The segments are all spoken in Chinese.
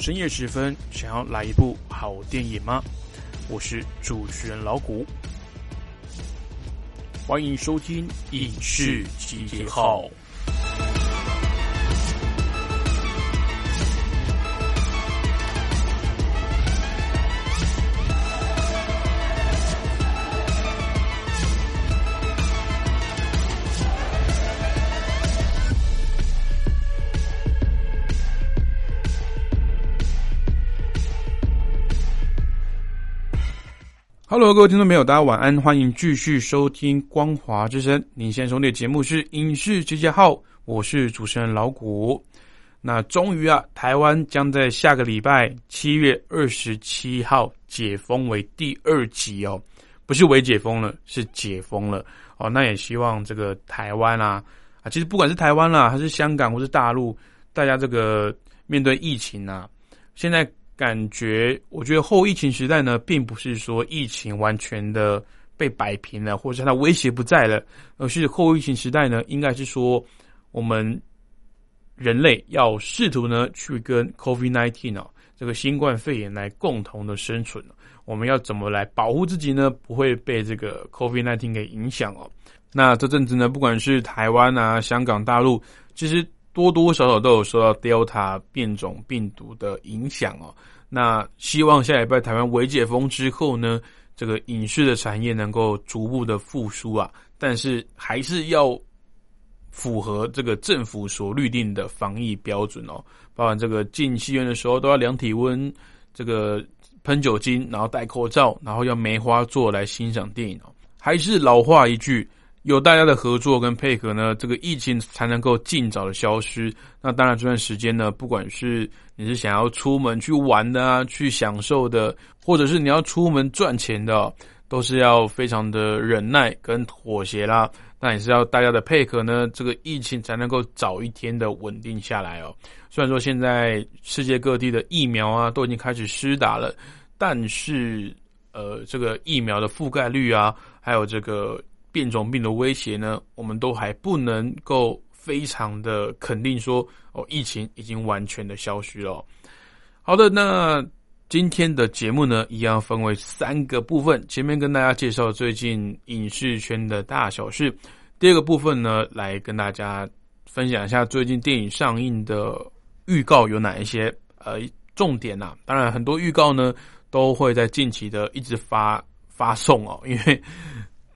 深夜时分，想要来一部好电影吗？我是主持人老谷，欢迎收听《影视集结号》。Hello，各位听众朋友，大家晚安，欢迎继续收听《光华之声》。您现在收听的节目是《影视集结号》，我是主持人老谷。那终于啊，台湾将在下个礼拜七月二十七号解封为第二级哦，不是为解封了，是解封了哦。那也希望这个台湾啊啊，其实不管是台湾啦，还是香港或是大陆，大家这个面对疫情啊，现在。感觉，我觉得后疫情时代呢，并不是说疫情完全的被摆平了，或者它威胁不在了，而是后疫情时代呢，应该是说我们人类要试图呢去跟 COVID-19 哦这个新冠肺炎来共同的生存。我们要怎么来保护自己呢？不会被这个 COVID-19 给影响哦。那这阵子呢，不管是台湾啊、香港、大陆，其实。多多少少都有受到 Delta 变种病毒的影响哦。那希望下礼拜台湾微解封之后呢，这个影视的产业能够逐步的复苏啊。但是还是要符合这个政府所律定的防疫标准哦。包含这个进戏院的时候都要量体温，这个喷酒精，然后戴口罩，然后要梅花座来欣赏电影哦。还是老话一句。有大家的合作跟配合呢，这个疫情才能够尽早的消失。那当然，这段时间呢，不管是你是想要出门去玩的啊，去享受的，或者是你要出门赚钱的，都是要非常的忍耐跟妥协啦。那也是要大家的配合呢，这个疫情才能够早一天的稳定下来哦。虽然说现在世界各地的疫苗啊都已经开始施打了，但是呃，这个疫苗的覆盖率啊，还有这个。变种病的威胁呢，我们都还不能够非常的肯定说哦，疫情已经完全的消失了。好的，那今天的节目呢，一样分为三个部分。前面跟大家介绍最近影视圈的大小事，第二个部分呢，来跟大家分享一下最近电影上映的预告有哪一些呃重点呐。当然，很多预告呢都会在近期的一直发发送哦，因为。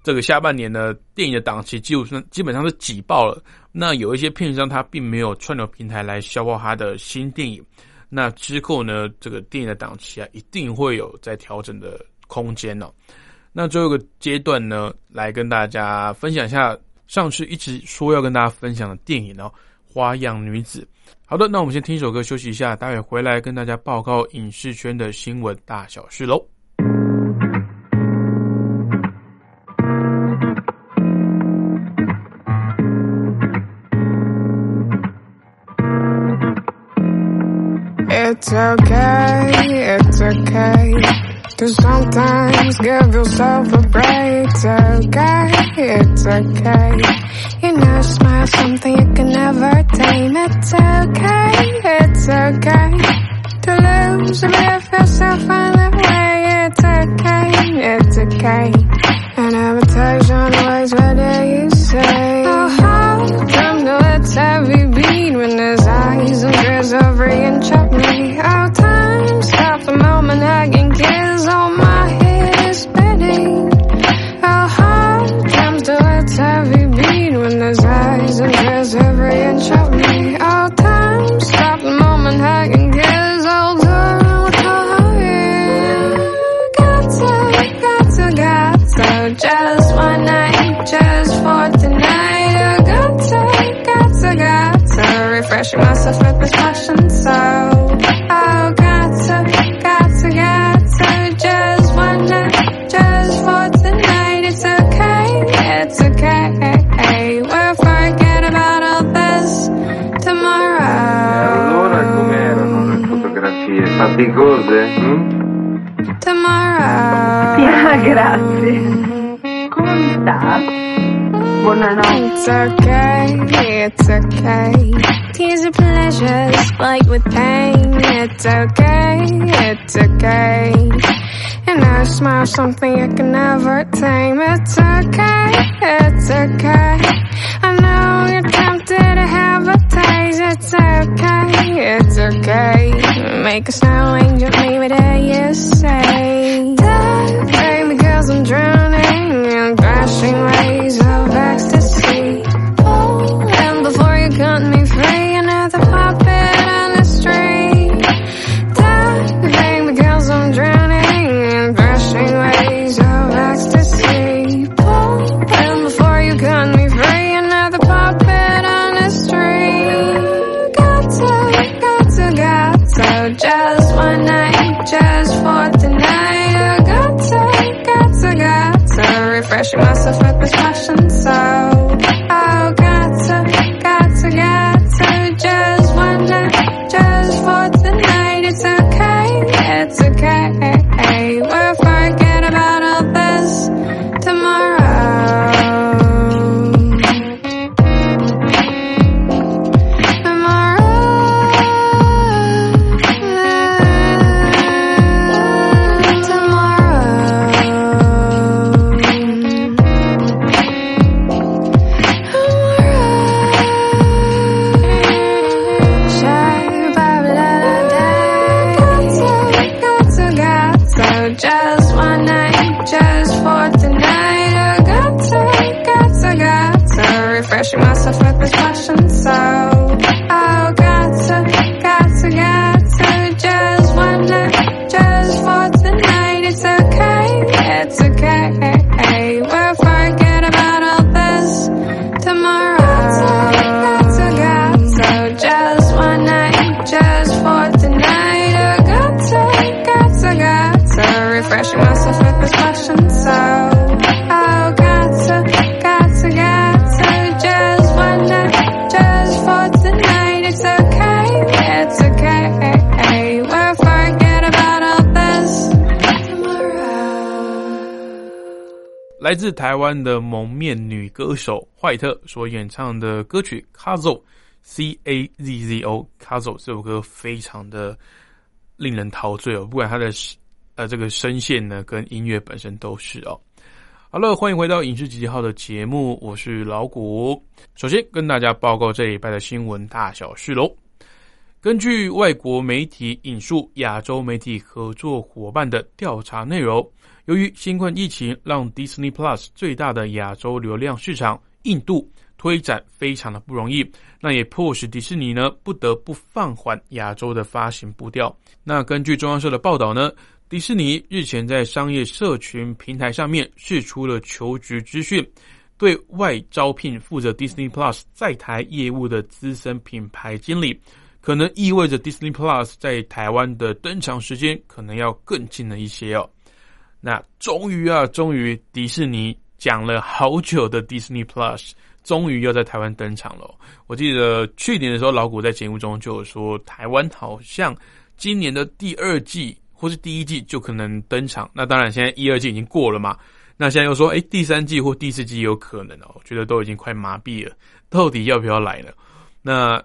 这个下半年呢，电影的档期基本上基本上是挤爆了。那有一些片商他并没有串流平台来消化他的新电影，那之后呢，这个电影的档期啊，一定会有在调整的空间哦。那最后一个阶段呢，来跟大家分享一下上次一直说要跟大家分享的电影哦，《花样女子》。好的，那我们先听一首歌休息一下，待会回来跟大家报告影视圈的新闻大小事喽。It's okay, it's okay to sometimes give yourself a break. It's okay, it's okay. You know, smile something you can never tame. It's okay, it's okay to lose a bit of yourself on the way. It's okay, it's okay. And I never washing myself 歌手怀特所演唱的歌曲《Cazzo》（C A Z Z O）《Cazzo 这首歌非常的令人陶醉哦，不管它的呃这个声线呢跟音乐本身都是哦。好了，欢迎回到影视集结号的节目，我是老谷。首先跟大家报告这礼拜的新闻大小事喽。根据外国媒体引述亚洲媒体合作伙伴的调查内容，由于新冠疫情让 Disney Plus 最大的亚洲流量市场印度推展非常的不容易，那也迫使迪士尼呢不得不放缓亚洲的发行步调。那根据中央社的报道呢，迪士尼日前在商业社群平台上面释出了求职资讯，对外招聘负责 Disney Plus 在台业务的资深品牌经理。可能意味着 Disney Plus 在台湾的登场时间可能要更近了一些哦。那终于啊，终于迪士尼讲了好久的 Disney Plus 终于要在台湾登场了。我记得去年的时候，老谷在节目中就有说，台湾好像今年的第二季或是第一季就可能登场。那当然，现在一二季已经过了嘛。那现在又说，哎，第三季或第四季有可能哦。我觉得都已经快麻痹了，到底要不要来呢？那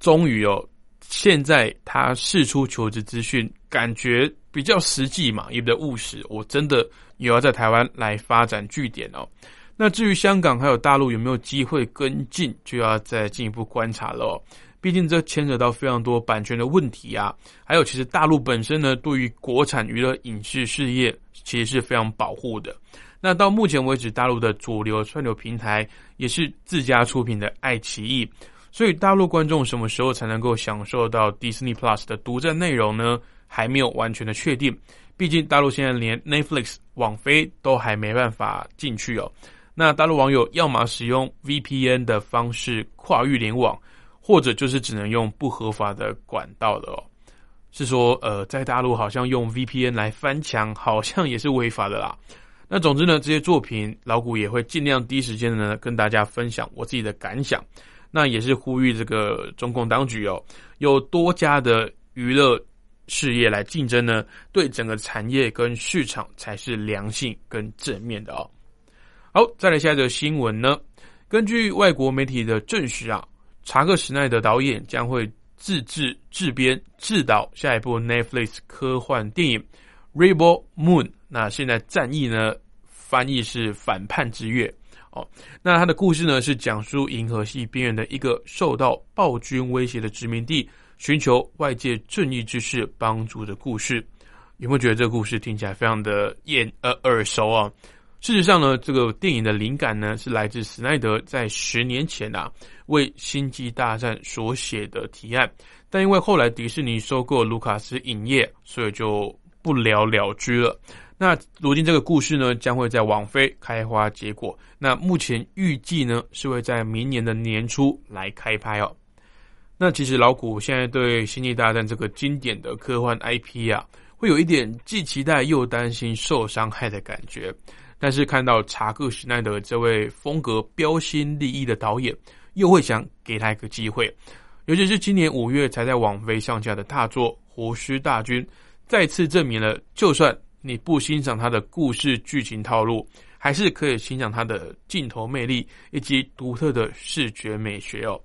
终于哦。现在他释出求职资讯，感觉比较实际嘛，也比较务实。我真的也要在台湾来发展据点哦。那至于香港还有大陆有没有机会跟进，就要再进一步观察了哦。毕竟这牵扯到非常多版权的问题啊，还有其实大陆本身呢，对于国产娱乐影视事业其实是非常保护的。那到目前为止，大陆的主流串流平台也是自家出品的爱奇艺。所以大陆观众什么时候才能够享受到 Disney Plus 的独占内容呢？还没有完全的确定。毕竟大陆现在连 Netflix、网飞都还没办法进去哦。那大陆网友要么使用 VPN 的方式跨域联网，或者就是只能用不合法的管道的哦。是说，呃，在大陆好像用 VPN 来翻墙，好像也是违法的啦。那总之呢，这些作品老谷也会尽量第一时间呢跟大家分享我自己的感想。那也是呼吁这个中共当局哦，有多家的娱乐事业来竞争呢，对整个产业跟市场才是良性跟正面的哦。好，再来下一个新闻呢，根据外国媒体的证实啊，查克·史奈德导演将会自制、制编、制导下一部 Netflix 科幻电影《Rebel Moon》。那现在战役呢，翻译是“反叛之月”哦。那他的故事呢，是讲述银河系边缘的一个受到暴君威胁的殖民地，寻求外界正义之士帮助的故事。有没有觉得这个故事听起来非常的眼呃耳熟啊？事实上呢，这个电影的灵感呢是来自史奈德在十年前啊为《星际大战》所写的提案，但因为后来迪士尼收购卢卡斯影业，所以就不了了之了。那如今这个故事呢将会在网飞开花结果，那目前预计呢是会在明年的年初来开拍哦。那其实老古现在对《星际大战》这个经典的科幻 IP 啊。会有一点既期待又担心受伤害的感觉，但是看到查克·史奈德这位风格标新立异的导演，又会想给他一个机会。尤其是今年五月才在网飞上架的大作《活尸大军》，再次证明了，就算你不欣赏他的故事剧情套路，还是可以欣赏他的镜头魅力以及独特的视觉美学哦。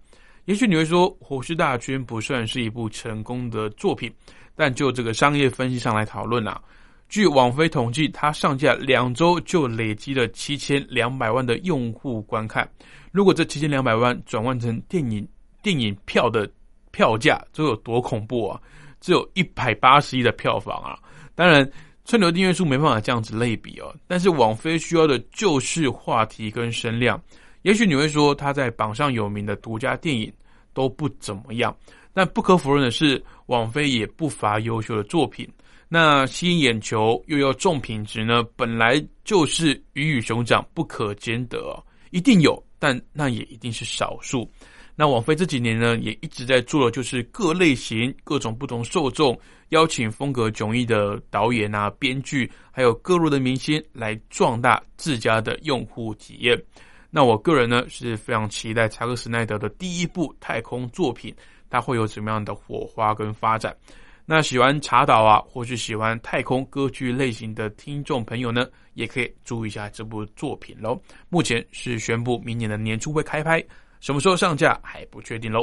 也许你会说，《活尸大军》不算是一部成功的作品。但就这个商业分析上来讨论啊，据网飞统计，它上架两周就累积了七千两百万的用户观看。如果这七千两百万转换成电影电影票的票价，这有多恐怖啊？只有一百八十亿的票房啊！当然，串流订阅数没办法这样子类比哦。但是网飞需要的就是话题跟声量。也许你会说，他在榜上有名的独家电影都不怎么样。但不可否认的是，网飞也不乏优秀的作品。那吸引眼球又要重品质呢？本来就是鱼与熊掌不可兼得，一定有，但那也一定是少数。那网飞这几年呢，也一直在做的就是各类型、各种不同受众，邀请风格迥异的导演啊、编剧，还有各路的明星来壮大自家的用户体验。那我个人呢是非常期待查克·斯奈德的第一部太空作品。它会有怎么样的火花跟发展？那喜欢茶岛啊，或是喜欢太空歌剧类型的听众朋友呢，也可以注意一下这部作品喽。目前是宣布明年的年初会开拍，什么时候上架还不确定喽。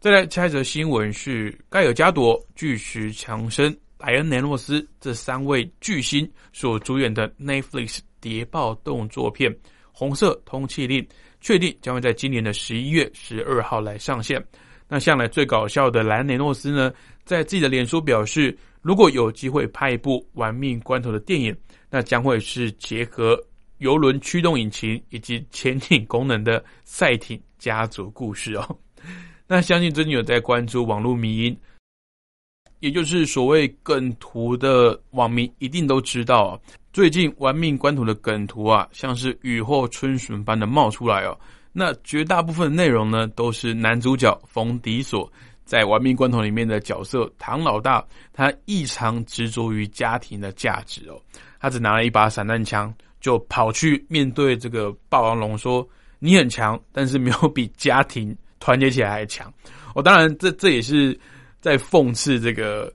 再来下一则新闻是盖尔加朵、巨石强森、莱恩雷诺斯这三位巨星所主演的 Netflix 谍报动作片《红色通缉令》。确定将会在今年的十一月十二号来上线。那向来最搞笑的莱雷诺斯呢，在自己的脸书表示，如果有机会拍一部玩命关头的电影，那将会是结合游轮驱动引擎以及潜艇功能的赛艇家族故事哦。那相信最近有在关注网络迷音，也就是所谓梗图的网民一定都知道啊。最近玩命关头的梗图啊，像是雨后春笋般的冒出来哦。那绝大部分内容呢，都是男主角冯迪所在玩命关头里面的角色唐老大，他异常执着于家庭的价值哦。他只拿了一把散弹枪，就跑去面对这个霸王龙说：“你很强，但是没有比家庭团结起来还强。”哦，当然这这也是在讽刺这个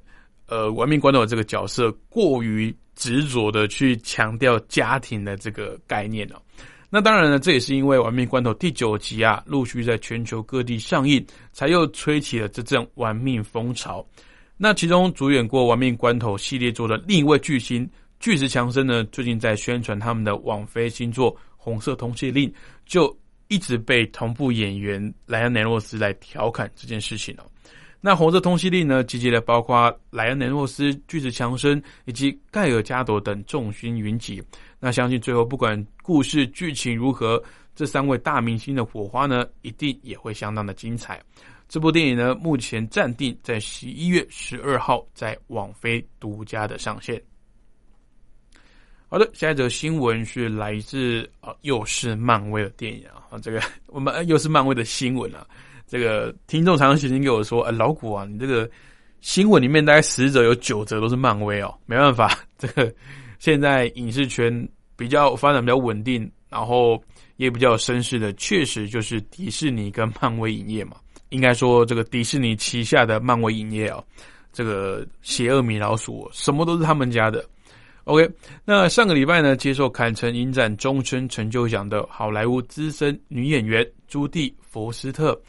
呃玩命关头这个角色过于。执着的去强调家庭的这个概念哦，那当然呢，这也是因为《玩命关头》第九集啊，陆续在全球各地上映，才又吹起了这阵玩命风潮。那其中主演过《玩命关头》系列作的另一位巨星巨石强森呢，最近在宣传他们的网飞新作《红色通缉令》，就一直被同步演员莱恩·雷诺斯来调侃这件事情哦。那红色通缉令呢，集结了包括莱恩·雷诺斯、巨石强森以及盖尔加朵等众星云集。那相信最后不管故事剧情如何，这三位大明星的火花呢，一定也会相当的精彩。这部电影呢，目前暂定在十一月十二号在网飞独家的上线。好的，下一则新闻是来自啊，又是漫威的电影啊，这个我们又是漫威的新闻啊。这个听众常常写信给我说：“哎，老古啊，你这个新闻里面大概十则有九则都是漫威哦，没办法，这个现在影视圈比较发展比较稳定，然后也比较绅士的，确实就是迪士尼跟漫威影业嘛。应该说，这个迪士尼旗下的漫威影业哦，这个邪恶米老鼠什么都是他们家的。OK，那上个礼拜呢，接受坎城影展终身成就奖的好莱坞资深女演员朱蒂·佛斯特，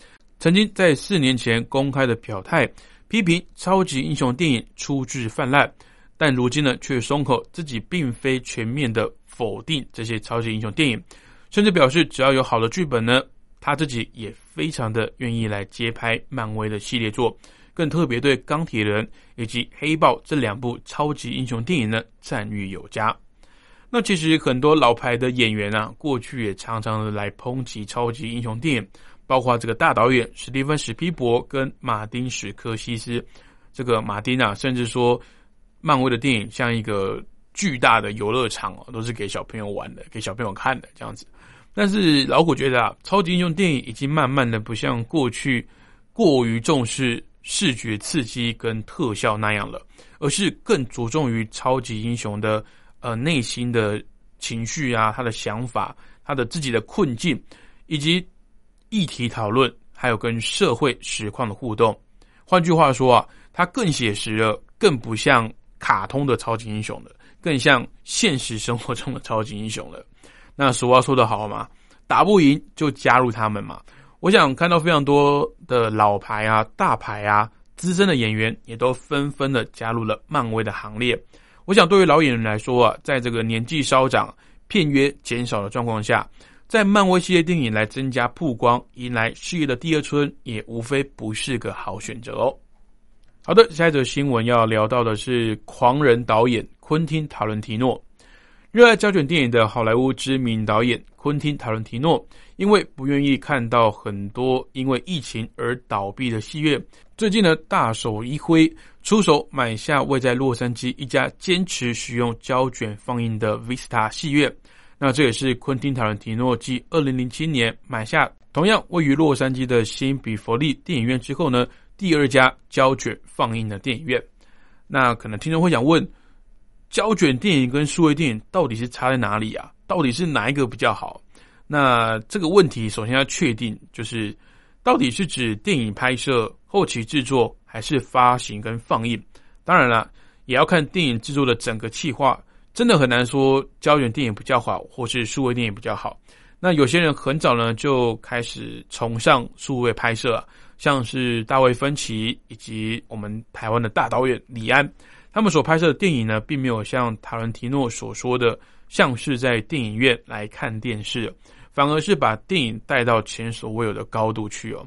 曾经在四年前公开的表态，批评超级英雄电影粗制泛滥，但如今呢，却松口自己并非全面的否定这些超级英雄电影，甚至表示只要有好的剧本呢，他自己也非常的愿意来接拍漫威的系列作。更特别对钢铁人以及黑豹这两部超级英雄电影呢赞誉有加。那其实很多老牌的演员啊，过去也常常的来抨击超级英雄电影，包括这个大导演史蒂芬史皮伯跟马丁史科西斯。这个马丁啊，甚至说漫威的电影像一个巨大的游乐场哦，都是给小朋友玩的，给小朋友看的这样子。但是老虎觉得啊，超级英雄电影已经慢慢的不像过去过于重视。视觉刺激跟特效那样了，而是更着重于超级英雄的呃内心的情绪啊，他的想法，他的自己的困境，以及议题讨论，还有跟社会实况的互动。换句话说啊，它更写实了，更不像卡通的超级英雄了，更像现实生活中的超级英雄了。那俗话说得好嘛，打不赢就加入他们嘛。我想看到非常多的老牌啊、大牌啊、资深的演员，也都纷纷的加入了漫威的行列。我想，对于老演员来说啊，在这个年纪稍长、片约减少的状况下，在漫威系列电影来增加曝光、迎来事业的第二春，也无非不是个好选择哦。好的，下一则新闻要聊到的是狂人导演昆汀·塔伦提诺。热爱胶卷电影的好莱坞知名导演昆汀·塔伦提诺，因为不愿意看到很多因为疫情而倒闭的戏院，最近呢大手一挥，出手买下位在洛杉矶一家坚持使用胶卷放映的 Vista 戏院。那这也是昆汀·塔伦提诺继二零零七年买下同样位于洛杉矶的新比佛利电影院之后呢，第二家胶卷放映的电影院。那可能听众会想问。胶卷电影跟数位电影到底是差在哪里啊？到底是哪一个比较好？那这个问题首先要确定，就是到底是指电影拍摄、后期制作，还是发行跟放映？当然了，也要看电影制作的整个企划，真的很难说胶卷电影比较好，或是数位电影比较好。那有些人很早呢就开始崇尚数位拍摄，像是大卫芬奇以及我们台湾的大导演李安。他们所拍摄的电影呢，并没有像塔伦提诺所说的，像是在电影院来看电视，反而是把电影带到前所未有的高度去哦。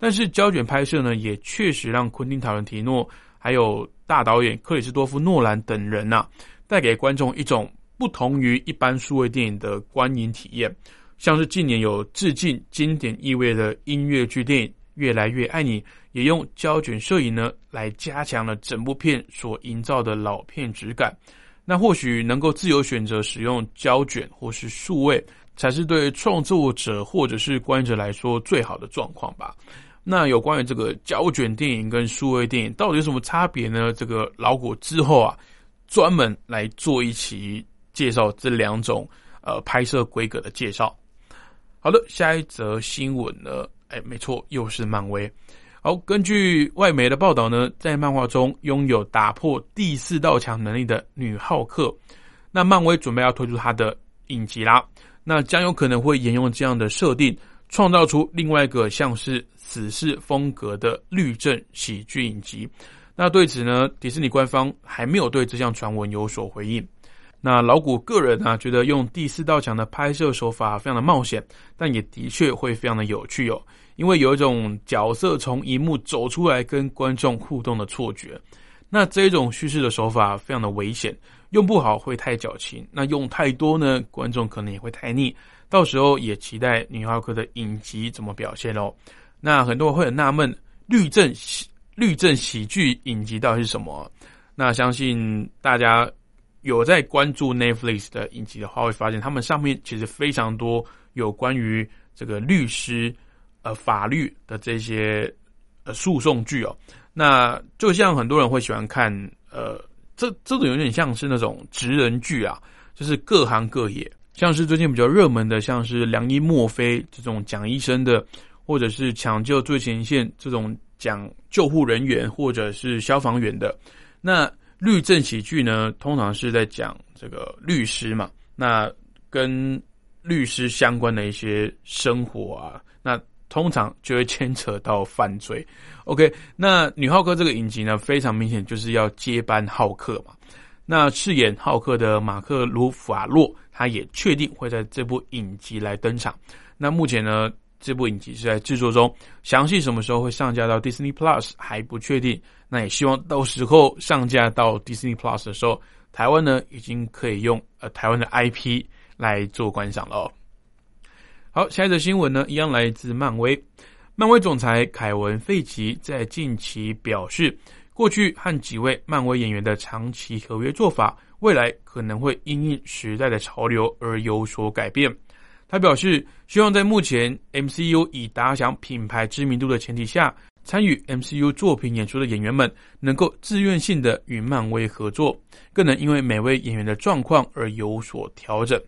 但是胶卷拍摄呢，也确实让昆汀·塔伦提诺还有大导演克里斯多夫·诺兰等人呐，带给观众一种不同于一般数位电影的观影体验，像是近年有致敬经典意味的音乐剧电影。越来越爱你，也用胶卷摄影呢来加强了整部片所营造的老片质感。那或许能够自由选择使用胶卷或是数位，才是对创作者或者是观者来说最好的状况吧。那有关于这个胶卷电影跟数位电影到底有什么差别呢？这个老果之后啊，专门来做一期介绍这两种呃拍摄规格的介绍。好的，下一则新闻呢？哎，没错，又是漫威。好，根据外媒的报道呢，在漫画中拥有打破第四道墙能力的女浩克，那漫威准备要推出她的影集啦。那将有可能会沿用这样的设定，创造出另外一个像是死侍风格的律政喜剧影集。那对此呢，迪士尼官方还没有对这项传闻有所回应。那老谷个人啊，觉得用第四道墙的拍摄手法非常的冒险，但也的确会非常的有趣哦。因为有一种角色从荧幕走出来跟观众互动的错觉。那这种叙事的手法非常的危险，用不好会太矫情，那用太多呢，观众可能也会太腻。到时候也期待女浩克的影集怎么表现哦。那很多人会很纳闷，律政律政喜剧影集到底是什么？那相信大家。有在关注 Netflix 的影集的话，会发现他们上面其实非常多有关于这个律师、呃法律的这些呃诉讼剧哦。那就像很多人会喜欢看，呃，这这种有点像是那种职人剧啊，就是各行各业，像是最近比较热门的，像是良医墨菲这种讲医生的，或者是抢救最前线这种讲救护人员或者是消防员的，那。律政喜剧呢，通常是在讲这个律师嘛，那跟律师相关的一些生活啊，那通常就会牵扯到犯罪。OK，那女浩克这个影集呢，非常明显就是要接班浩克嘛。那饰演浩克的马克·鲁法洛，他也确定会在这部影集来登场。那目前呢，这部影集是在制作中，详细什么时候会上架到 Disney Plus 还不确定。那也希望到时候上架到 Disney Plus 的时候，台湾呢已经可以用呃台湾的 IP 来做观赏了。好，下一则新闻呢，一样来自漫威。漫威总裁凯文·费奇在近期表示。过去和几位漫威演员的长期合约做法，未来可能会因应时代的潮流而有所改变。他表示，希望在目前 MCU 已打响品牌知名度的前提下，参与 MCU 作品演出的演员们能够自愿性的与漫威合作，更能因为每位演员的状况而有所调整。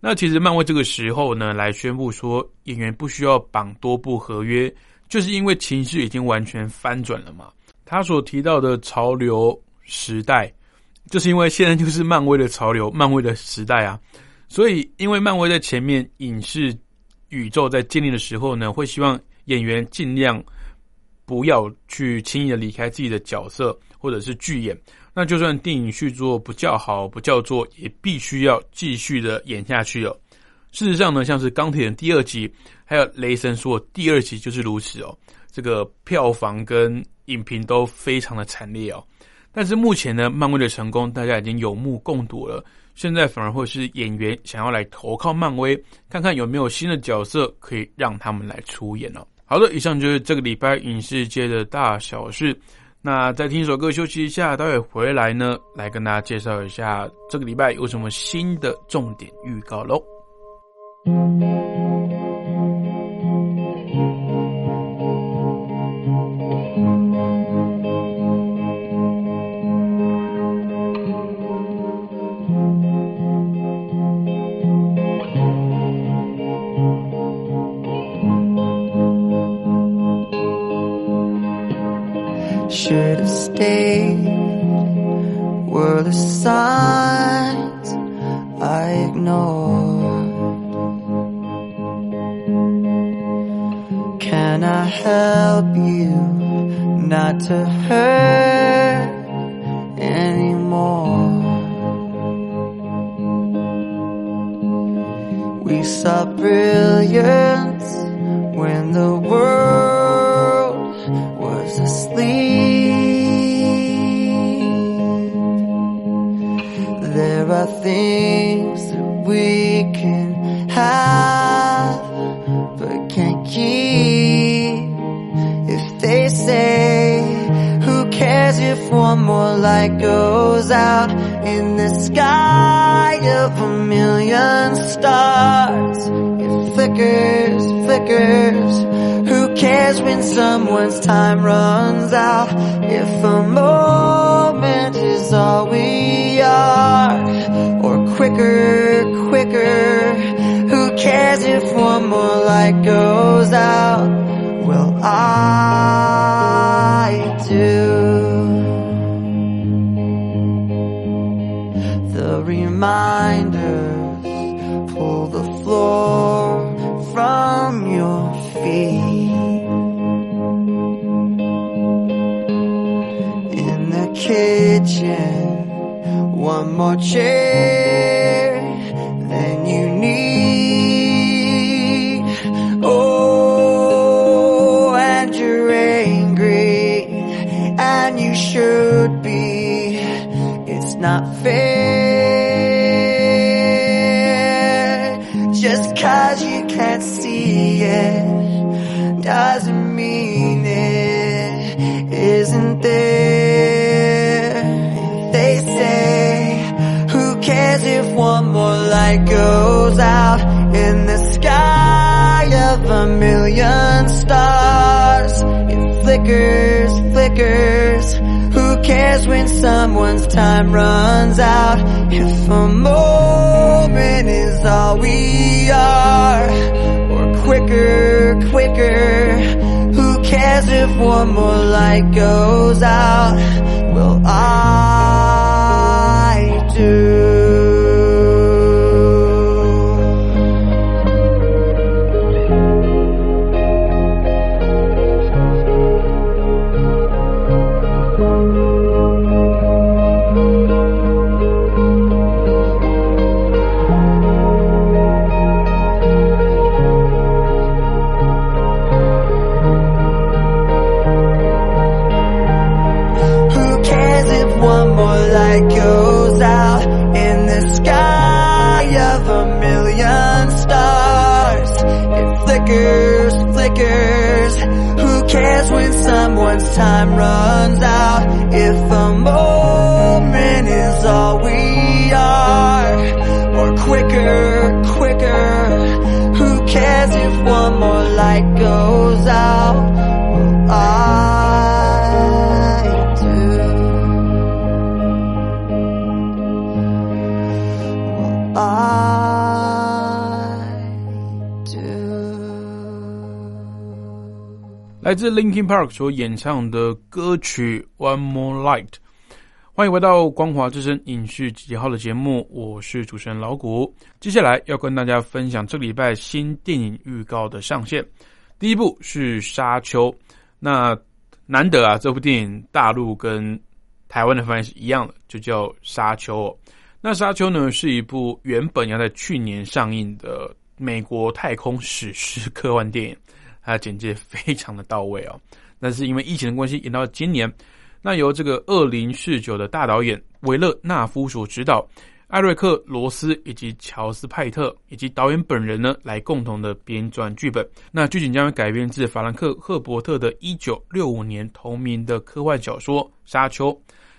那其实漫威这个时候呢，来宣布说演员不需要绑多部合约，就是因为情绪已经完全翻转了嘛。他所提到的潮流时代，就是因为现在就是漫威的潮流，漫威的时代啊。所以，因为漫威在前面影视宇宙在建立的时候呢，会希望演员尽量不要去轻易的离开自己的角色或者是剧演。那就算电影续作不叫好不叫座，也必须要继续的演下去哦。事实上呢，像是钢铁人第二集，还有雷神说第二集就是如此哦。这个票房跟影评都非常的惨烈哦，但是目前呢，漫威的成功大家已经有目共睹了。现在反而会是演员想要来投靠漫威，看看有没有新的角色可以让他们来出演哦。好的，以上就是这个礼拜影视界的大小事。那再听一首歌休息一下，待会回来呢，来跟大家介绍一下这个礼拜有什么新的重点预告喽。change. Flickers. Who cares when someone's time runs out? If a moment is all we are, or quicker, quicker. Who cares if one more light goes out? Someone's time runs out? If a moment is all we are, or quicker, quicker. Who cares if one more light goes out? 自 Linkin Park 所演唱的歌曲《One More Light》。欢迎回到光华之声影视集结号的节目，我是主持人老谷。接下来要跟大家分享这个礼拜新电影预告的上线。第一部是《沙丘》，那难得啊，这部电影大陆跟台湾的翻译是一样的，就叫《沙丘》。那《沙丘》呢，是一部原本要在去年上映的美国太空史诗科幻电影，它简介非常的到位哦。那是因为疫情的关系，延到今年。那由这个二零四九的大导演维勒纳夫所指导，艾瑞克罗斯以及乔斯派特以及导演本人呢，来共同的编撰剧本。那剧情将会改编自法兰克·赫伯特的一九六五年同名的科幻小说《沙丘》。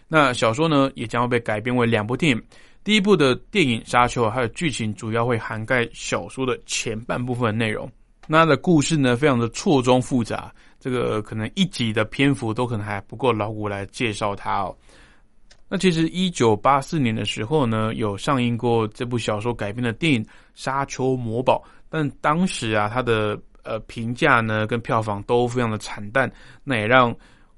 那小说呢，也将会被改编为两部电影。第一部的电影《沙丘》它的剧情主要会涵盖小说的前半部分内容。那它的故事呢，非常的错综复杂。这个可能一集的篇幅都可能还不够老古来介绍它哦。那其实一九八四年的时候呢，有上映过这部小说改编的电影《沙丘魔堡》，但当时啊，它的呃评价呢跟票房都非常的惨淡，那也让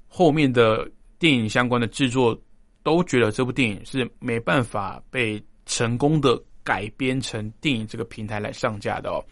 后面的电影相关的制作都觉得这部电影是没办法被成功的改编成电影这个平台来上架的哦。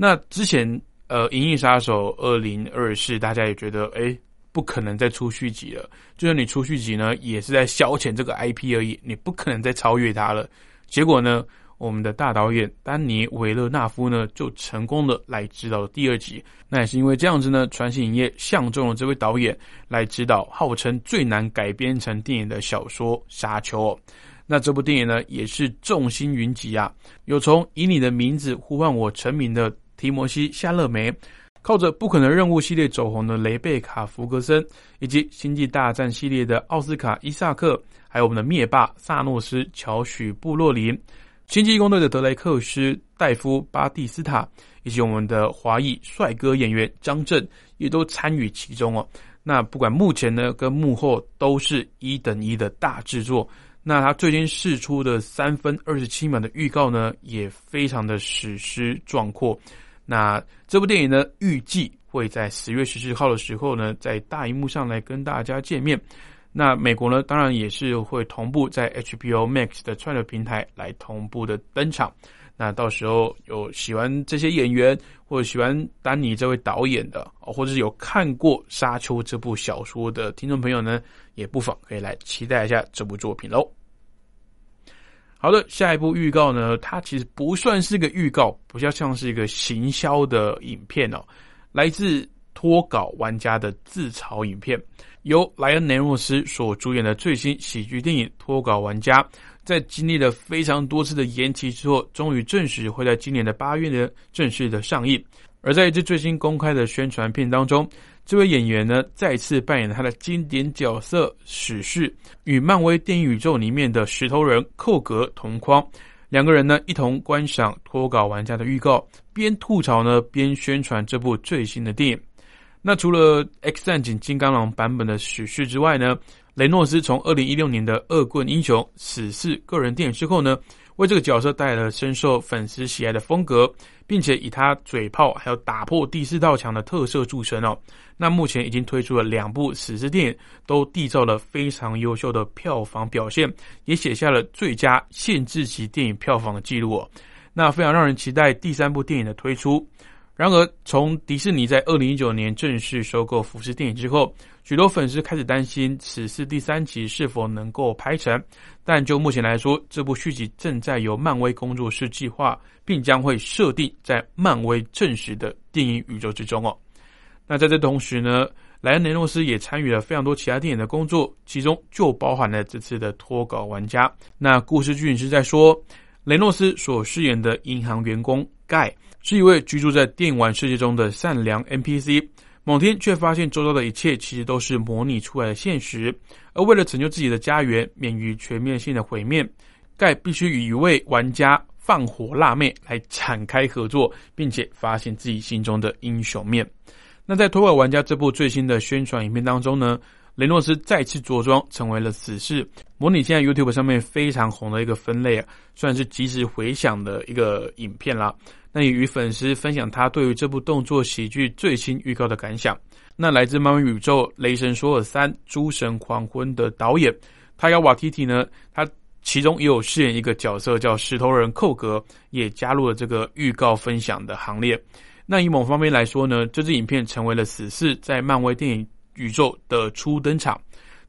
那之前。呃，《银翼杀手二零二四》，大家也觉得，哎，不可能再出续集了。就算你出续集呢，也是在消遣这个 IP 而已，你不可能再超越它了。结果呢，我们的大导演丹尼维勒纳夫呢，就成功的来指导第二集。那也是因为这样子呢，传奇影业相中了这位导演来指导号称最难改编成电影的小说《沙丘》。那这部电影呢，也是众星云集啊，有从以你的名字呼唤我成名的。提摩西·夏勒梅，靠着《不可能任务》系列走红的雷贝卡·福格森，以及《星际大战》系列的奥斯卡·伊萨克，还有我们的灭霸萨诺斯·乔许·布洛林，《星际义工队》的德雷克斯·戴夫·巴蒂斯塔，以及我们的华裔帅哥演员张震，也都参与其中哦。那不管目前呢，跟幕后都是一等一的大制作。那他最近释出的三分二十七秒的预告呢，也非常的史诗壮阔。那这部电影呢，预计会在十月十四号的时候呢，在大荧幕上来跟大家见面。那美国呢，当然也是会同步在 HBO Max 的串流平台来同步的登场。那到时候有喜欢这些演员或者喜欢丹尼这位导演的，或者是有看过《沙丘》这部小说的听众朋友呢，也不妨可以来期待一下这部作品喽。好的，下一部预告呢？它其实不算是个预告，比较像是一个行销的影片哦。来自脱稿玩家的自嘲影片，由莱恩·雷诺斯所主演的最新喜剧电影《脱稿玩家》，在经历了非常多次的延期之后，终于证实会在今年的八月呢正式的上映。而在一支最新公开的宣传片当中。这位演员呢，再次扮演了他的经典角色史诗，与漫威电影宇宙里面的石头人寇格同框。两个人呢，一同观赏脱稿玩家的预告，边吐槽呢，边宣传这部最新的电影。那除了《X 战警：金刚狼》版本的史诗之外呢，雷诺斯从二零一六年的《恶棍英雄：死侍》个人电影之后呢，为这个角色带来了深受粉丝喜爱的风格。并且以他嘴炮还有打破第四道墙的特色著称哦。那目前已经推出了两部史诗电影，都缔造了非常优秀的票房表现，也写下了最佳限制级电影票房的记录哦。那非常让人期待第三部电影的推出。然而，从迪士尼在二零一九年正式收购福斯电影之后，许多粉丝开始担心此次第三集是否能够拍成。但就目前来说，这部续集正在由漫威工作室计划，并将会设定在漫威正式的电影宇宙之中哦。那在这同时呢，莱恩·雷诺斯也参与了非常多其他电影的工作，其中就包含了这次的脱稿玩家。那故事剧情是在说，雷诺斯所饰演的银行员工盖。是一位居住在电玩世界中的善良 NPC。某天却发现周遭的一切其实都是模拟出来的现实，而为了拯救自己的家园免于全面性的毁灭，盖必须与一位玩家放火辣妹来展开合作，并且发现自己心中的英雄面。那在《托尔玩家》这部最新的宣传影片当中呢，雷诺斯再次着装成为了死侍，模拟现在 YouTube 上面非常红的一个分类啊，算是即时回响的一个影片啦。那也与粉丝分享他对于这部动作喜剧最新预告的感想。那来自漫威宇宙《雷神索尔三：诸神黄昏》的导演他要瓦提提呢，他其中也有饰演一个角色叫石头人寇格，也加入了这个预告分享的行列。那以某方面来说呢，这支影片成为了死侍在漫威电影宇宙的初登场。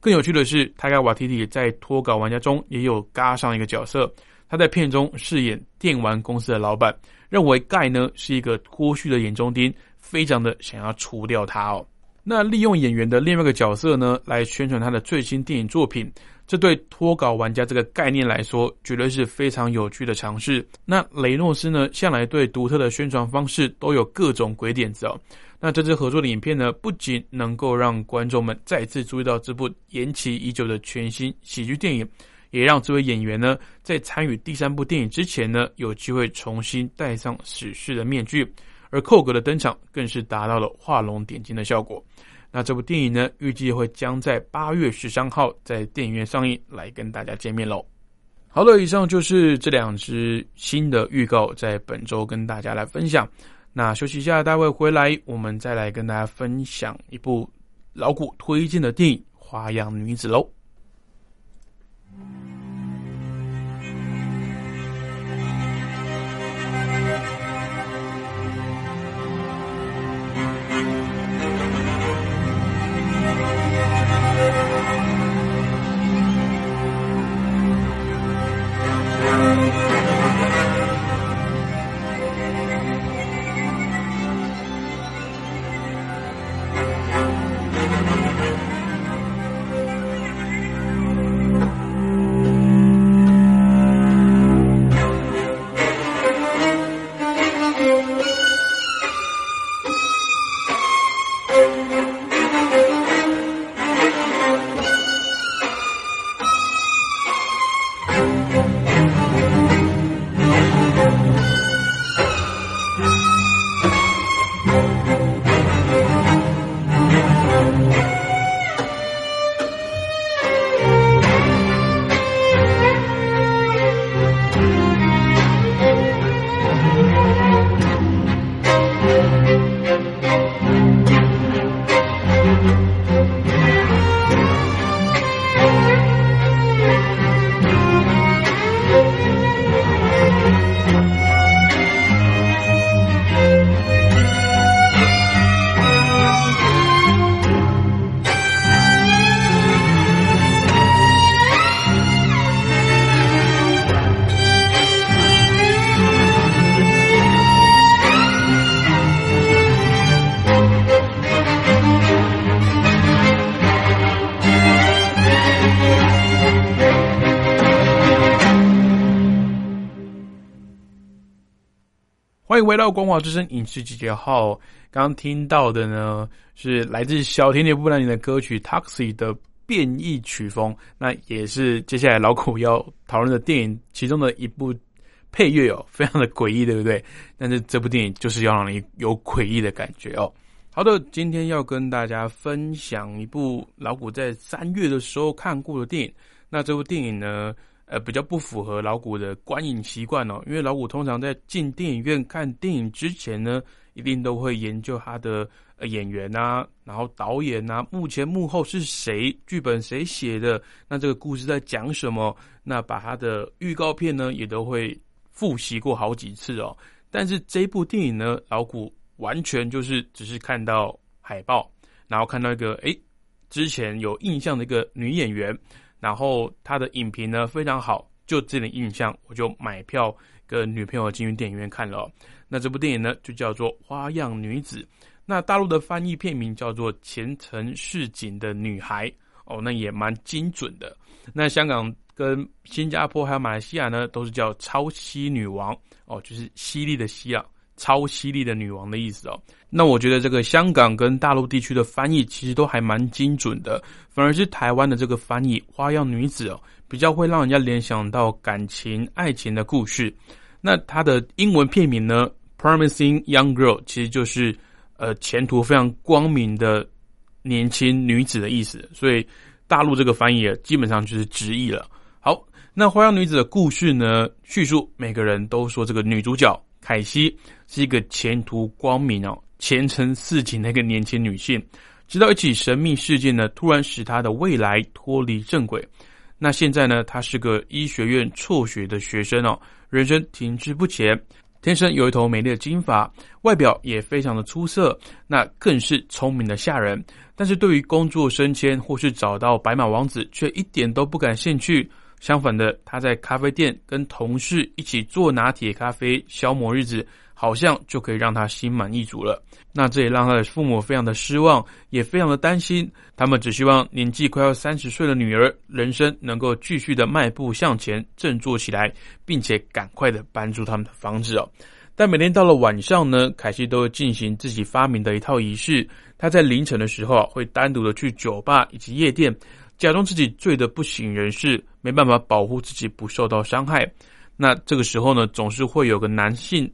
更有趣的是，塔亚瓦提提在脱稿玩家中也有嘎上一个角色，他在片中饰演电玩公司的老板。认为盖呢是一个脱序的眼中钉，非常的想要除掉他哦。那利用演员的另外一个角色呢，来宣传他的最新电影作品，这对脱稿玩家这个概念来说，绝对是非常有趣的尝试。那雷诺斯呢，向来对独特的宣传方式都有各种鬼点子哦。那这支合作的影片呢，不仅能够让观众们再次注意到这部延期已久的全新喜剧电影。也让这位演员呢，在参与第三部电影之前呢，有机会重新戴上史诗的面具。而寇格的登场更是达到了画龙点睛的效果。那这部电影呢，预计会将在八月十三号在电影院上映，来跟大家见面喽。好了，以上就是这两支新的预告，在本周跟大家来分享。那休息一下，待会回来我们再来跟大家分享一部老古推荐的电影《花样女子》喽。回到光华之声影视集结号，刚刚听到的呢是来自小甜甜布兰妮的歌曲《Taxi》的变异曲风，那也是接下来老苦要讨论的电影其中的一部配乐哦，非常的诡异，对不对？但是这部电影就是要让你有诡异的感觉哦。好的，今天要跟大家分享一部老谷在三月的时候看过的电影，那这部电影呢？呃，比较不符合老谷的观影习惯哦，因为老谷通常在进电影院看电影之前呢，一定都会研究他的呃演员啊，然后导演啊，幕前幕后是谁，剧本谁写的，那这个故事在讲什么，那把他的预告片呢也都会复习过好几次哦。但是这部电影呢，老谷完全就是只是看到海报，然后看到一个诶之前有印象的一个女演员。然后他的影评呢非常好，就这点印象，我就买票跟女朋友进去电影院看了。那这部电影呢就叫做《花样女子》，那大陆的翻译片名叫做《前程似锦的女孩》哦，那也蛮精准的。那香港跟新加坡还有马来西亚呢，都是叫《超犀女王》哦，就是犀利的犀啊，超犀利的女王的意思哦。那我觉得这个香港跟大陆地区的翻译其实都还蛮精准的，反而是台湾的这个翻译“花样女子”哦，比较会让人家联想到感情、爱情的故事。那它的英文片名呢，“Promising Young Girl”，其实就是呃前途非常光明的年轻女子的意思。所以大陆这个翻译基本上就是直译了。好，那花样女子的故事呢，叙述每个人都说这个女主角凯西是一个前途光明哦。前程似锦的一个年轻女性，直到一起神秘事件呢，突然使她的未来脱离正轨。那现在呢，她是个医学院辍学的学生哦，人生停滞不前，天生有一头美丽的金发，外表也非常的出色，那更是聪明的吓人。但是对于工作升迁或是找到白马王子，却一点都不感兴趣。相反的，她在咖啡店跟同事一起做拿铁咖啡，消磨日子。好像就可以让他心满意足了。那这也让他的父母非常的失望，也非常的担心。他们只希望年纪快要三十岁的女儿，人生能够继续的迈步向前，振作起来，并且赶快的搬出他们的房子哦。但每天到了晚上呢，凯西都会进行自己发明的一套仪式。他在凌晨的时候啊，会单独的去酒吧以及夜店，假装自己醉得不省人事，没办法保护自己不受到伤害。那这个时候呢，总是会有个男性。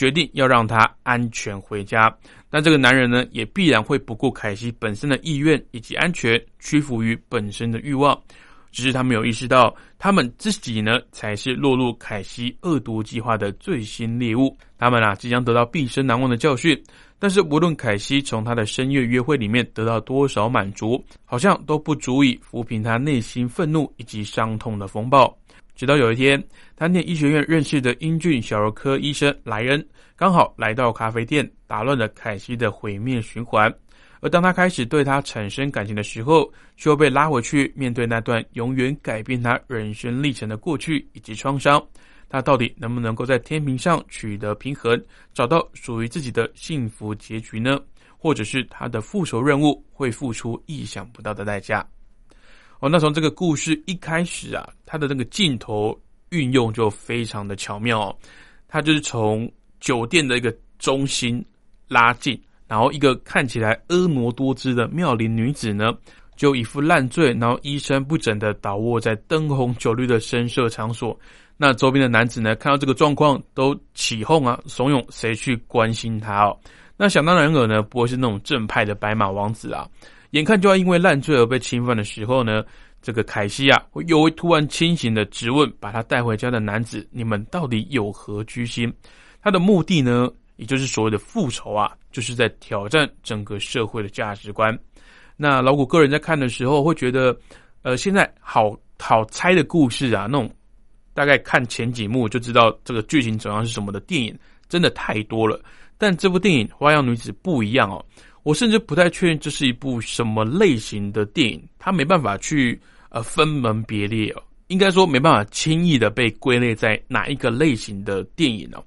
决定要让他安全回家，但这个男人呢，也必然会不顾凯西本身的意愿以及安全，屈服于本身的欲望。只是他没有意识到，他们自己呢，才是落入凯西恶毒计划的最新猎物。他们啊，即将得到毕生难忘的教训。但是，无论凯西从他的深夜约会里面得到多少满足，好像都不足以抚平他内心愤怒以及伤痛的风暴。直到有一天，他念医学院认识的英俊小儿科医生莱恩刚好来到咖啡店，打乱了凯西的毁灭循环。而当他开始对他产生感情的时候，却又被拉回去面对那段永远改变他人生历程的过去以及创伤。他到底能不能够在天平上取得平衡，找到属于自己的幸福结局呢？或者是他的复仇任务会付出意想不到的代价？哦，那从这个故事一开始啊，它的那个镜头运用就非常的巧妙。哦。它就是从酒店的一个中心拉近，然后一个看起来婀娜多姿的妙龄女子呢，就一副烂醉，然后衣衫不整的倒卧在灯红酒绿的深色场所。那周边的男子呢，看到这个状况都起哄啊，怂恿谁去关心他哦。那想当然尔呢，不会是那种正派的白马王子啊。眼看就要因为烂醉而被侵犯的时候呢，这个凯西啊，会又会突然清醒的质问把他带回家的男子：“你们到底有何居心？”他的目的呢，也就是所谓的复仇啊，就是在挑战整个社会的价值观。那老谷个人在看的时候会觉得，呃，现在好好猜的故事啊，那种大概看前几幕就知道这个剧情走向是什么的电影，真的太多了。但这部电影《花样女子》不一样哦。我甚至不太确定这是一部什么类型的电影，它没办法去呃分门别列哦，应该说没办法轻易的被归类在哪一个类型的电影哦。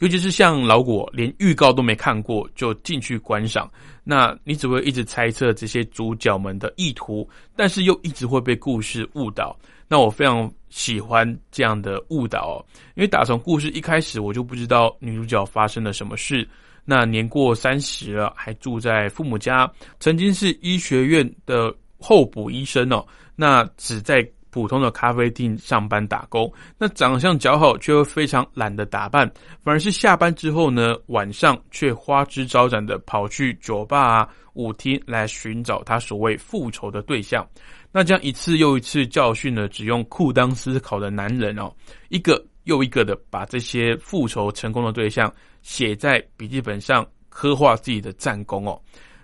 尤其是像老果连预告都没看过就进去观赏，那你只会一直猜测这些主角们的意图，但是又一直会被故事误导。那我非常喜欢这样的误导，哦，因为打从故事一开始我就不知道女主角发生了什么事。那年过三十了，还住在父母家，曾经是医学院的候补医生哦。那只在普通的咖啡店上班打工。那长相姣好，却又非常懒得打扮，反而是下班之后呢，晚上却花枝招展的跑去酒吧啊、舞厅来寻找他所谓复仇的对象。那这样一次又一次教训了只用裤裆思考的男人哦，一个又一个的把这些复仇成功的对象。写在笔记本上，刻画自己的战功哦。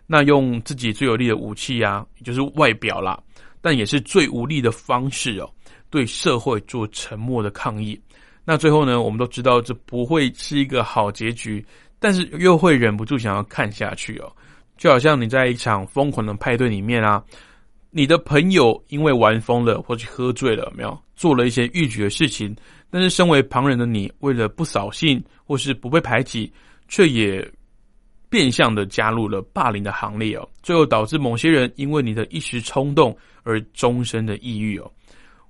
那用自己最有力的武器啊，也就是外表啦，但也是最无力的方式哦，对社会做沉默的抗议。那最后呢，我们都知道这不会是一个好结局，但是又会忍不住想要看下去哦。就好像你在一场疯狂的派对里面啊，你的朋友因为玩疯了或者喝醉了，没有做了一些逾矩的事情。但是，身为旁人的你，为了不扫兴或是不被排挤，却也变相的加入了霸凌的行列哦。最后导致某些人因为你的一时冲动而终身的抑郁哦。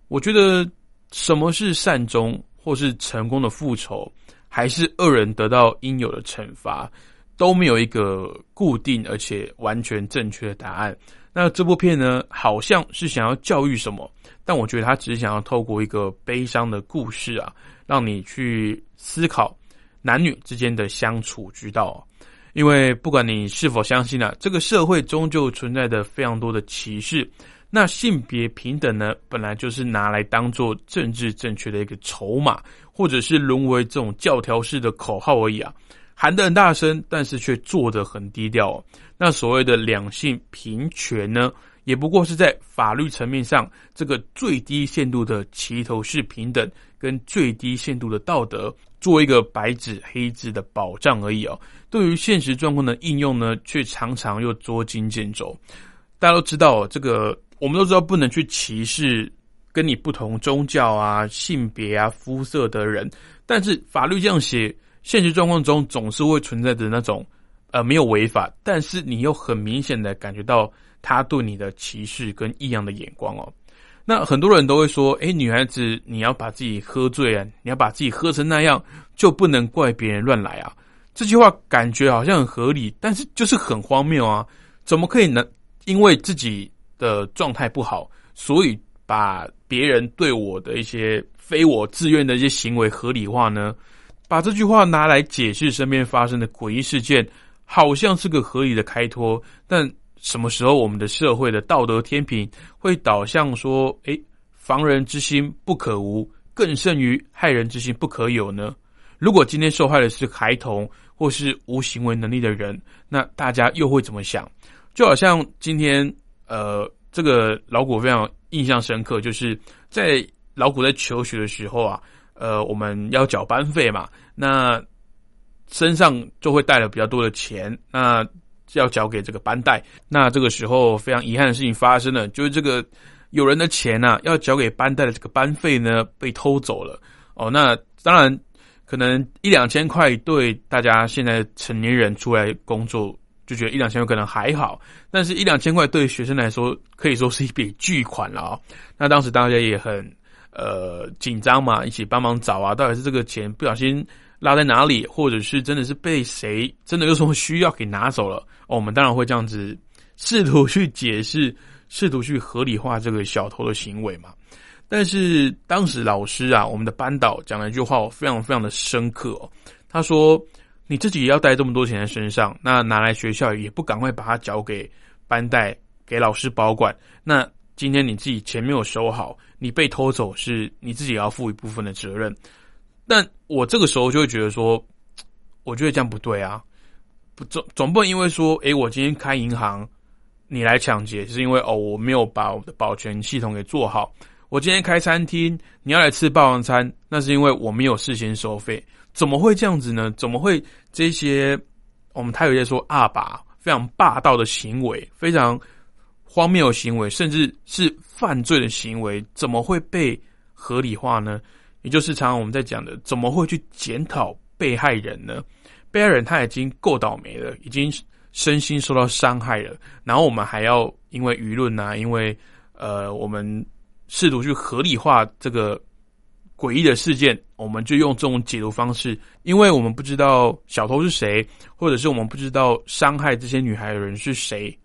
我觉得什么是善终或是成功的复仇，还是恶人得到应有的惩罚，都没有一个固定而且完全正确的答案。那这部片呢，好像是想要教育什么，但我觉得他只是想要透过一个悲伤的故事啊，让你去思考男女之间的相处之道。因为不管你是否相信啊，这个社会终究存在着非常多的歧视。那性别平等呢，本来就是拿来当做政治正确的一个筹码，或者是沦为这种教条式的口号而已啊。喊得很大声，但是却做得很低调。那所谓的两性平权呢，也不过是在法律层面上这个最低限度的齐头式平等，跟最低限度的道德，做一个白纸黑字的保障而已哦。对于现实状况的应用呢，却常常又捉襟见肘。大家都知道哦，这个我们都知道不能去歧视跟你不同宗教啊、性别啊、肤色的人，但是法律这样写。现实状况中总是会存在着那种，呃，没有违法，但是你又很明显的感觉到他对你的歧视跟异样的眼光哦。那很多人都会说，哎，女孩子你要把自己喝醉啊，你要把自己喝成那样，就不能怪别人乱来啊。这句话感觉好像很合理，但是就是很荒谬啊！怎么可以呢？因为自己的状态不好，所以把别人对我的一些非我自愿的一些行为合理化呢？把这句话拿来解释身边发生的诡异事件，好像是个合理的开脱。但什么时候我们的社会的道德天平会导向说：“哎，防人之心不可无，更胜于害人之心不可有呢？”如果今天受害的是孩童或是无行为能力的人，那大家又会怎么想？就好像今天，呃，这个老古非常印象深刻，就是在老古在求学的时候啊。呃，我们要缴班费嘛，那身上就会带了比较多的钱，那要交给这个班带。那这个时候非常遗憾的事情发生了，就是这个有人的钱呢，要交给班带的这个班费呢被偷走了。哦，那当然可能一两千块对大家现在成年人出来工作就觉得一两千块可能还好，但是一两千块对学生来说可以说是一笔巨款了啊。那当时大家也很。呃，紧张嘛，一起帮忙找啊，到底是这个钱不小心落在哪里，或者是真的是被谁真的有什么需要给拿走了？哦，我们当然会这样子试图去解释，试图去合理化这个小偷的行为嘛。但是当时老师啊，我们的班导讲了一句话，我非常非常的深刻。他说：“你自己要带这么多钱在身上，那拿来学校也不赶快把它交给班带，给老师保管，那。”今天你自己钱没有收好，你被偷走是你自己要负一部分的责任。但我这个时候就会觉得说，我觉得这样不对啊，不总总不能因为说，诶，我今天开银行，你来抢劫，是因为哦我没有把我的保全系统给做好。我今天开餐厅，你要来吃霸王餐，那是因为我没有事先收费。怎么会这样子呢？怎么会这些我们他有些说阿爸非常霸道的行为，非常。荒谬的行为，甚至是犯罪的行为，怎么会被合理化呢？也就是常常我们在讲的，怎么会去检讨被害人呢？被害人他已经够倒霉了，已经身心受到伤害了，然后我们还要因为舆论啊，因为呃，我们试图去合理化这个诡异的事件，我们就用这种解读方式，因为我们不知道小偷是谁，或者是我们不知道伤害这些女孩的人是谁。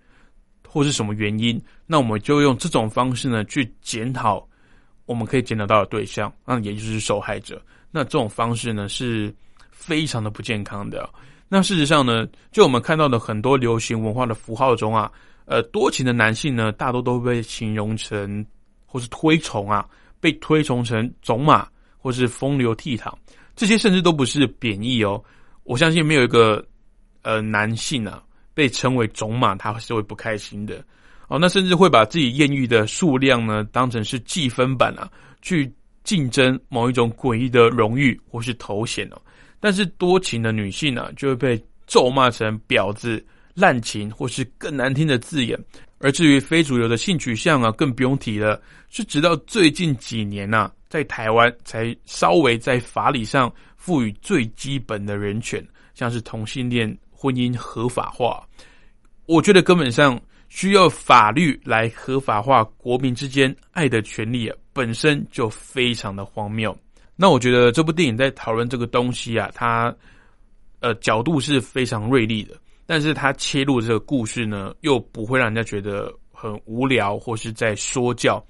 或是什么原因？那我们就用这种方式呢去检讨我们可以检讨到的对象，那也就是受害者。那这种方式呢是非常的不健康的。那事实上呢，就我们看到的很多流行文化的符号中啊，呃，多情的男性呢，大多都被形容成或是推崇啊，被推崇成种马或是风流倜傥，这些甚至都不是贬义哦。我相信没有一个呃男性啊。被称为种马，他是会不开心的哦。那甚至会把自己艳遇的数量呢，当成是计分板啊，去竞争某一种诡异的荣誉或是头衔哦。但是多情的女性呢，就会被咒骂成婊子、滥情或是更难听的字眼。而至于非主流的性取向啊，更不用提了。是直到最近几年呐，在台湾才稍微在法理上赋予最基本的人权，像是同性恋。婚姻合法化，我觉得根本上需要法律来合法化国民之间爱的权利，本身就非常的荒谬。那我觉得这部电影在讨论这个东西啊，它呃角度是非常锐利的，但是它切入这个故事呢，又不会让人家觉得很无聊或是在说教。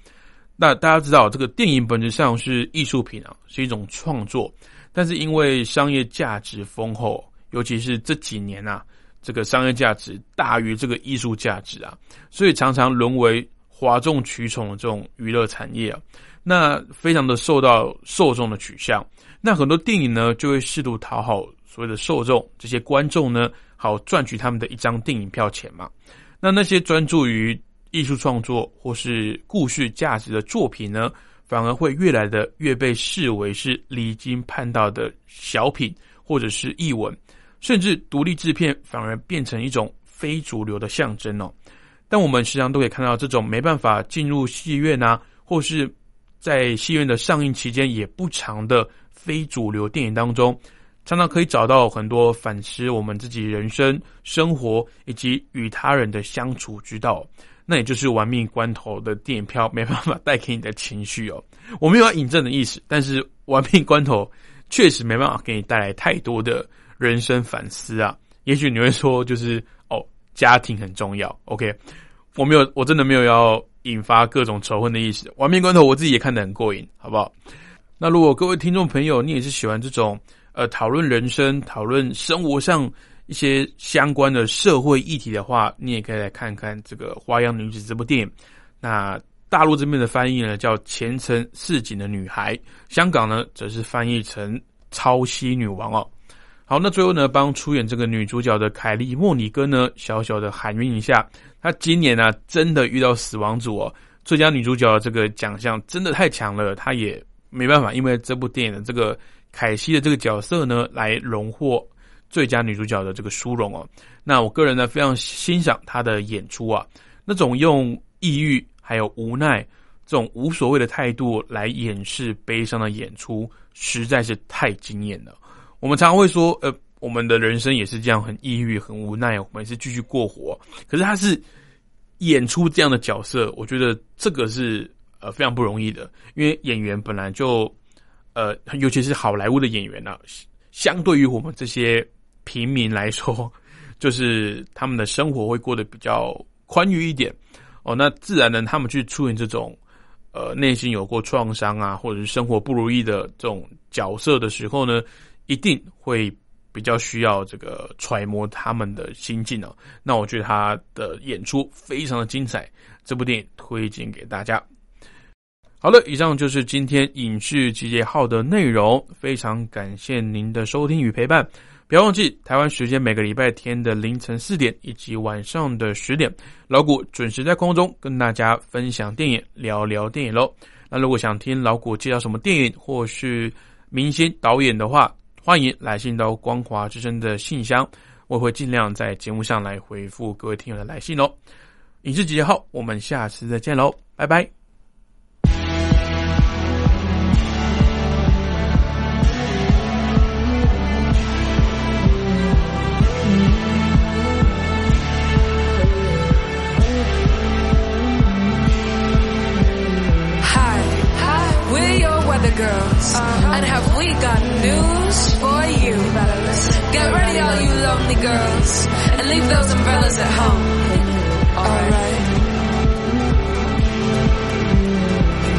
那大家知道，这个电影本质上是艺术品啊，是一种创作，但是因为商业价值丰厚，尤其是这几年啊，这个商业价值大于这个艺术价值啊，所以常常沦为哗众取宠的这种娱乐产业啊。那非常的受到受众的取向，那很多电影呢就会试图讨好所谓的受众，这些观众呢，好赚取他们的一张电影票钱嘛。那那些专注于艺术创作或是故事价值的作品呢，反而会越来的越被视为是离经叛道的小品或者是译文，甚至独立制片反而变成一种非主流的象征哦。但我们时常都可以看到这种没办法进入戏院啊，或是在戏院的上映期间也不长的非主流电影当中，常常可以找到很多反思我们自己人生、生活以及与他人的相处之道。那也就是玩命关头的电影票没办法带给你的情绪哦。我没有要引证的意思，但是玩命关头确实没办法给你带来太多的人生反思啊。也许你会说，就是哦，家庭很重要。OK，我没有，我真的没有要。引发各种仇恨的意思，玩命关头我自己也看得很过瘾，好不好？那如果各位听众朋友，你也是喜欢这种呃讨论人生、讨论生活上一些相关的社会议题的话，你也可以来看看这个《花样女子》这部电影。那大陆这边的翻译呢叫《前程似锦的女孩》，香港呢则是翻译成《超稀女王》哦。好，那最后呢，帮出演这个女主角的凯莉·莫尼哥呢，小小的喊晕一下。她今年呢，真的遇到死亡组哦，最佳女主角这个奖项真的太强了，她也没办法，因为这部电影的这个凯西的这个角色呢，来荣获最佳女主角的这个殊荣哦。那我个人呢，非常欣赏她的演出啊，那种用抑郁还有无奈这种无所谓的态度来掩饰悲伤的演出，实在是太惊艳了。我们常常会说，呃，我们的人生也是这样，很抑郁、很无奈，我们是继续过活。可是他是演出这样的角色，我觉得这个是呃非常不容易的，因为演员本来就呃，尤其是好莱坞的演员呢，相对于我们这些平民来说，就是他们的生活会过得比较宽裕一点哦。那自然呢，他们去出演这种呃内心有过创伤啊，或者是生活不如意的这种角色的时候呢。一定会比较需要这个揣摩他们的心境哦。那我觉得他的演出非常的精彩，这部电影推荐给大家。好了，以上就是今天影视集结号的内容，非常感谢您的收听与陪伴。不要忘记台湾时间每个礼拜天的凌晨四点以及晚上的十点，老谷准时在空中跟大家分享电影，聊聊电影喽。那如果想听老谷介绍什么电影或是明星导演的话，欢迎来信到光华之声的信箱，我会尽量在节目上来回复各位听友的来信哦。影视集结号，我们下次再见喽，拜拜。Girls. Uh-huh. And have we got news for you? Get ready, all you lonely girls, and leave those umbrellas at home. Alright.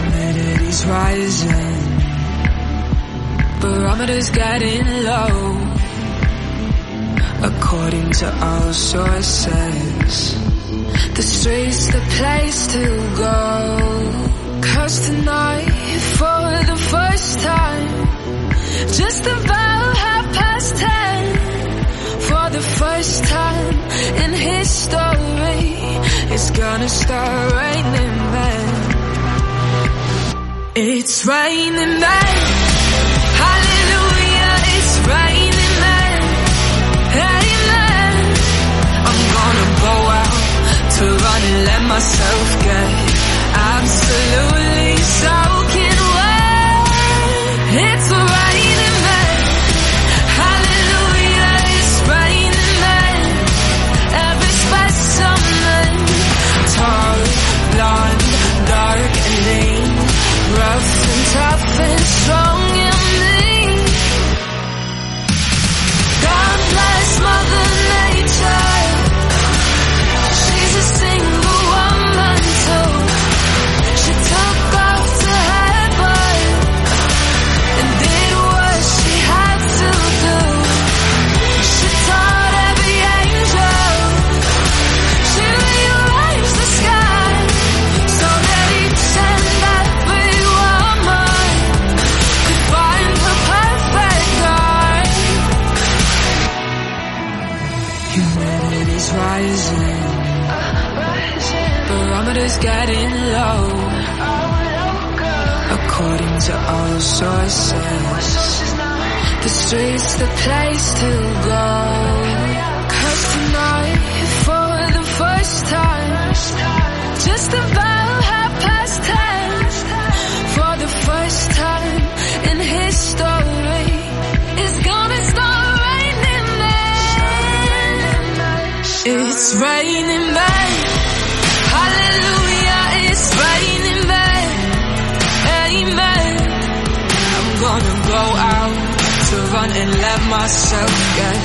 Humidity's rising, barometer's getting low. According to all sources, the street's the place to go. Cause tonight, time, just about half past ten. For the first time in history, it's gonna start raining men. It's raining men. Hallelujah, it's raining men. Amen. I'm gonna go out to run and let myself get absolutely tough and strong getting low. According to all sources, the street's the place to go. Cause tonight, for the first time, just about half past ten, for the first time in history, it's gonna start raining men. It's raining men. Hallelujah, I'm gonna go out to run and let myself get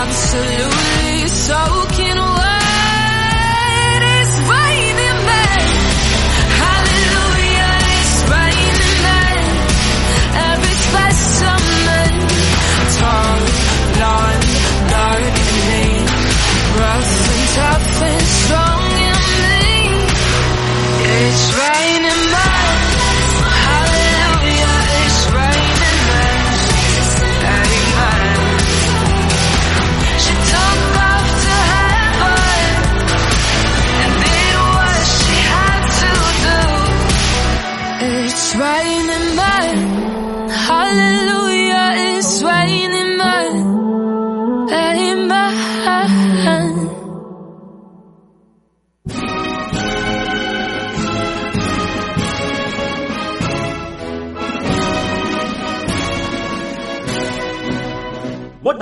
absolutely soaking wet. It's raining. Hallelujah, it's raining. Every and tough and it's right.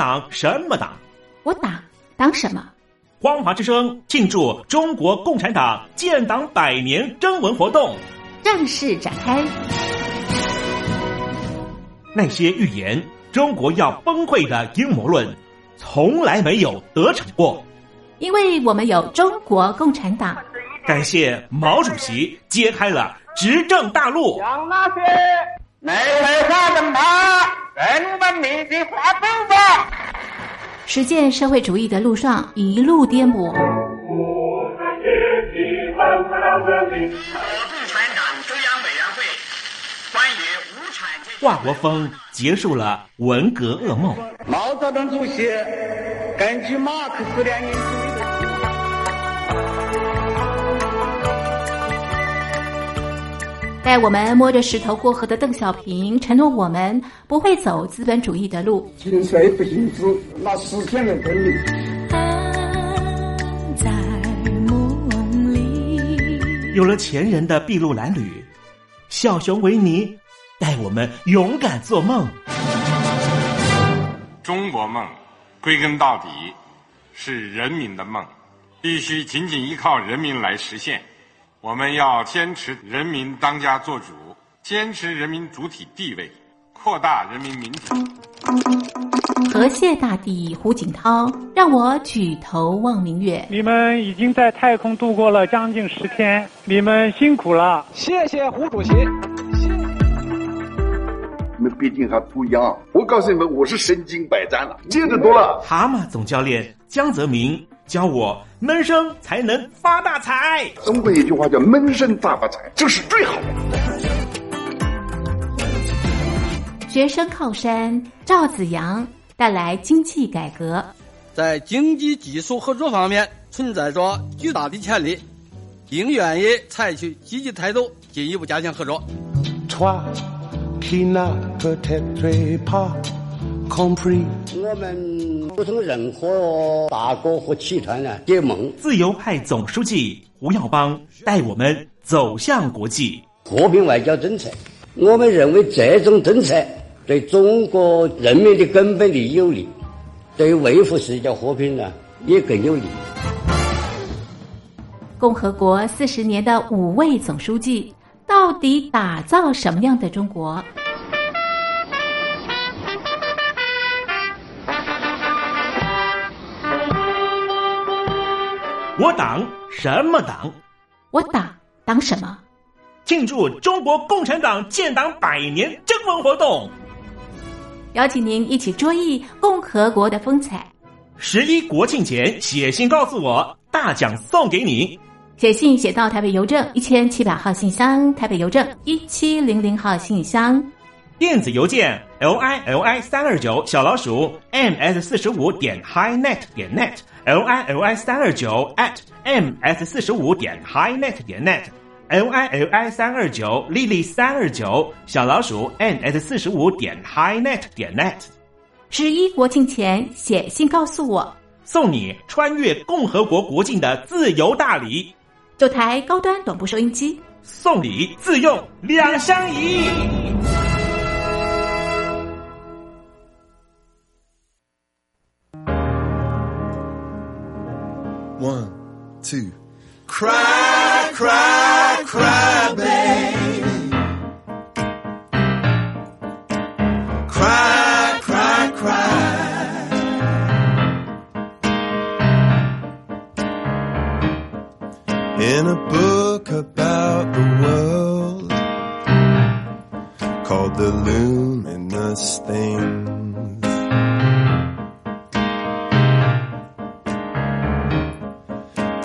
党什么党？我党党什么？光华之声庆祝中国共产党建党百年征文活动。正式展开。那些预言中国要崩溃的阴谋论，从来没有得逞过。因为我们有中国共产党，感谢毛主席揭开了执政大路。向那些没文化的马更文明的花步吧。实践社会主义的路上一路颠簸。共产党中央委员会关于无产阶级华国锋结束了文革噩梦。毛泽东主席根据马克思列宁带我们摸着石头过河的邓小平承诺我们不会走资本主义的路。那实现了真理。安在梦里。有了前人的筚路蓝缕，小熊维尼带我们勇敢做梦。中国梦，归根到底是人民的梦，必须紧紧依靠人民来实现。我们要坚持人民当家作主，坚持人民主体地位，扩大人民民主。河蟹大帝胡锦涛让我举头望明月。你们已经在太空度过了将近十天，你们辛苦了。谢谢胡主席。你们毕竟还不一样。我告诉你们，我是身经百战了，见得多了。蛤蟆总教练江泽民教我闷声才能发大财。中国有句话叫“闷声大发财”，这是最好的。学生靠山赵子阳带来经济改革。在经济技术合作方面存在着巨大的潜力，并愿意采取积极态度，进一步加强合作。Qui n'as peut-être pas compris。我们不同任何大国和集团呢结盟。自由派总书记胡耀邦带我们走向国际。和平外交政策，我们认为这种政策对中国人民的根本利益有利，对维护世界和平呢也更有利。共和国四十年的五位总书记，到底打造什么样的中国？我党什么党？我党党什么？庆祝中国共产党建党百年征文活动，邀请您一起追忆共和国的风采。十一国庆前写信告诉我，大奖送给你。写信写到台北邮政一千七百号信箱，台北邮政一七零零号信箱。电子邮件 l i l i 三二九小老鼠 m s 四十五点 highnet 点 net l i l i 三二九 at m s 四十五点 highnet 点 net l i l i 三二九 lily 三二九小老鼠 n s 四十五点 highnet 点 net。十一国庆前写信告诉我，送你穿越共和国国境的自由大礼，九台高端短波收音机，送礼自用两相宜。Two. Cry, cry, cry, baby. Cry, cry, cry. In a book about the world called The Luminous Things.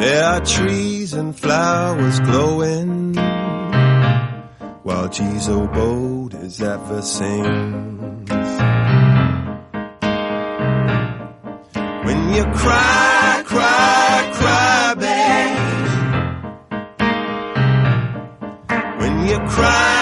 There are trees and flowers glowing while Jesus boat is ever sings. When you cry, cry, cry, babe. When you cry,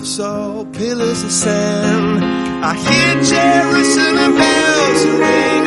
of salt, pillars of sand. I hear Jerusalem bells are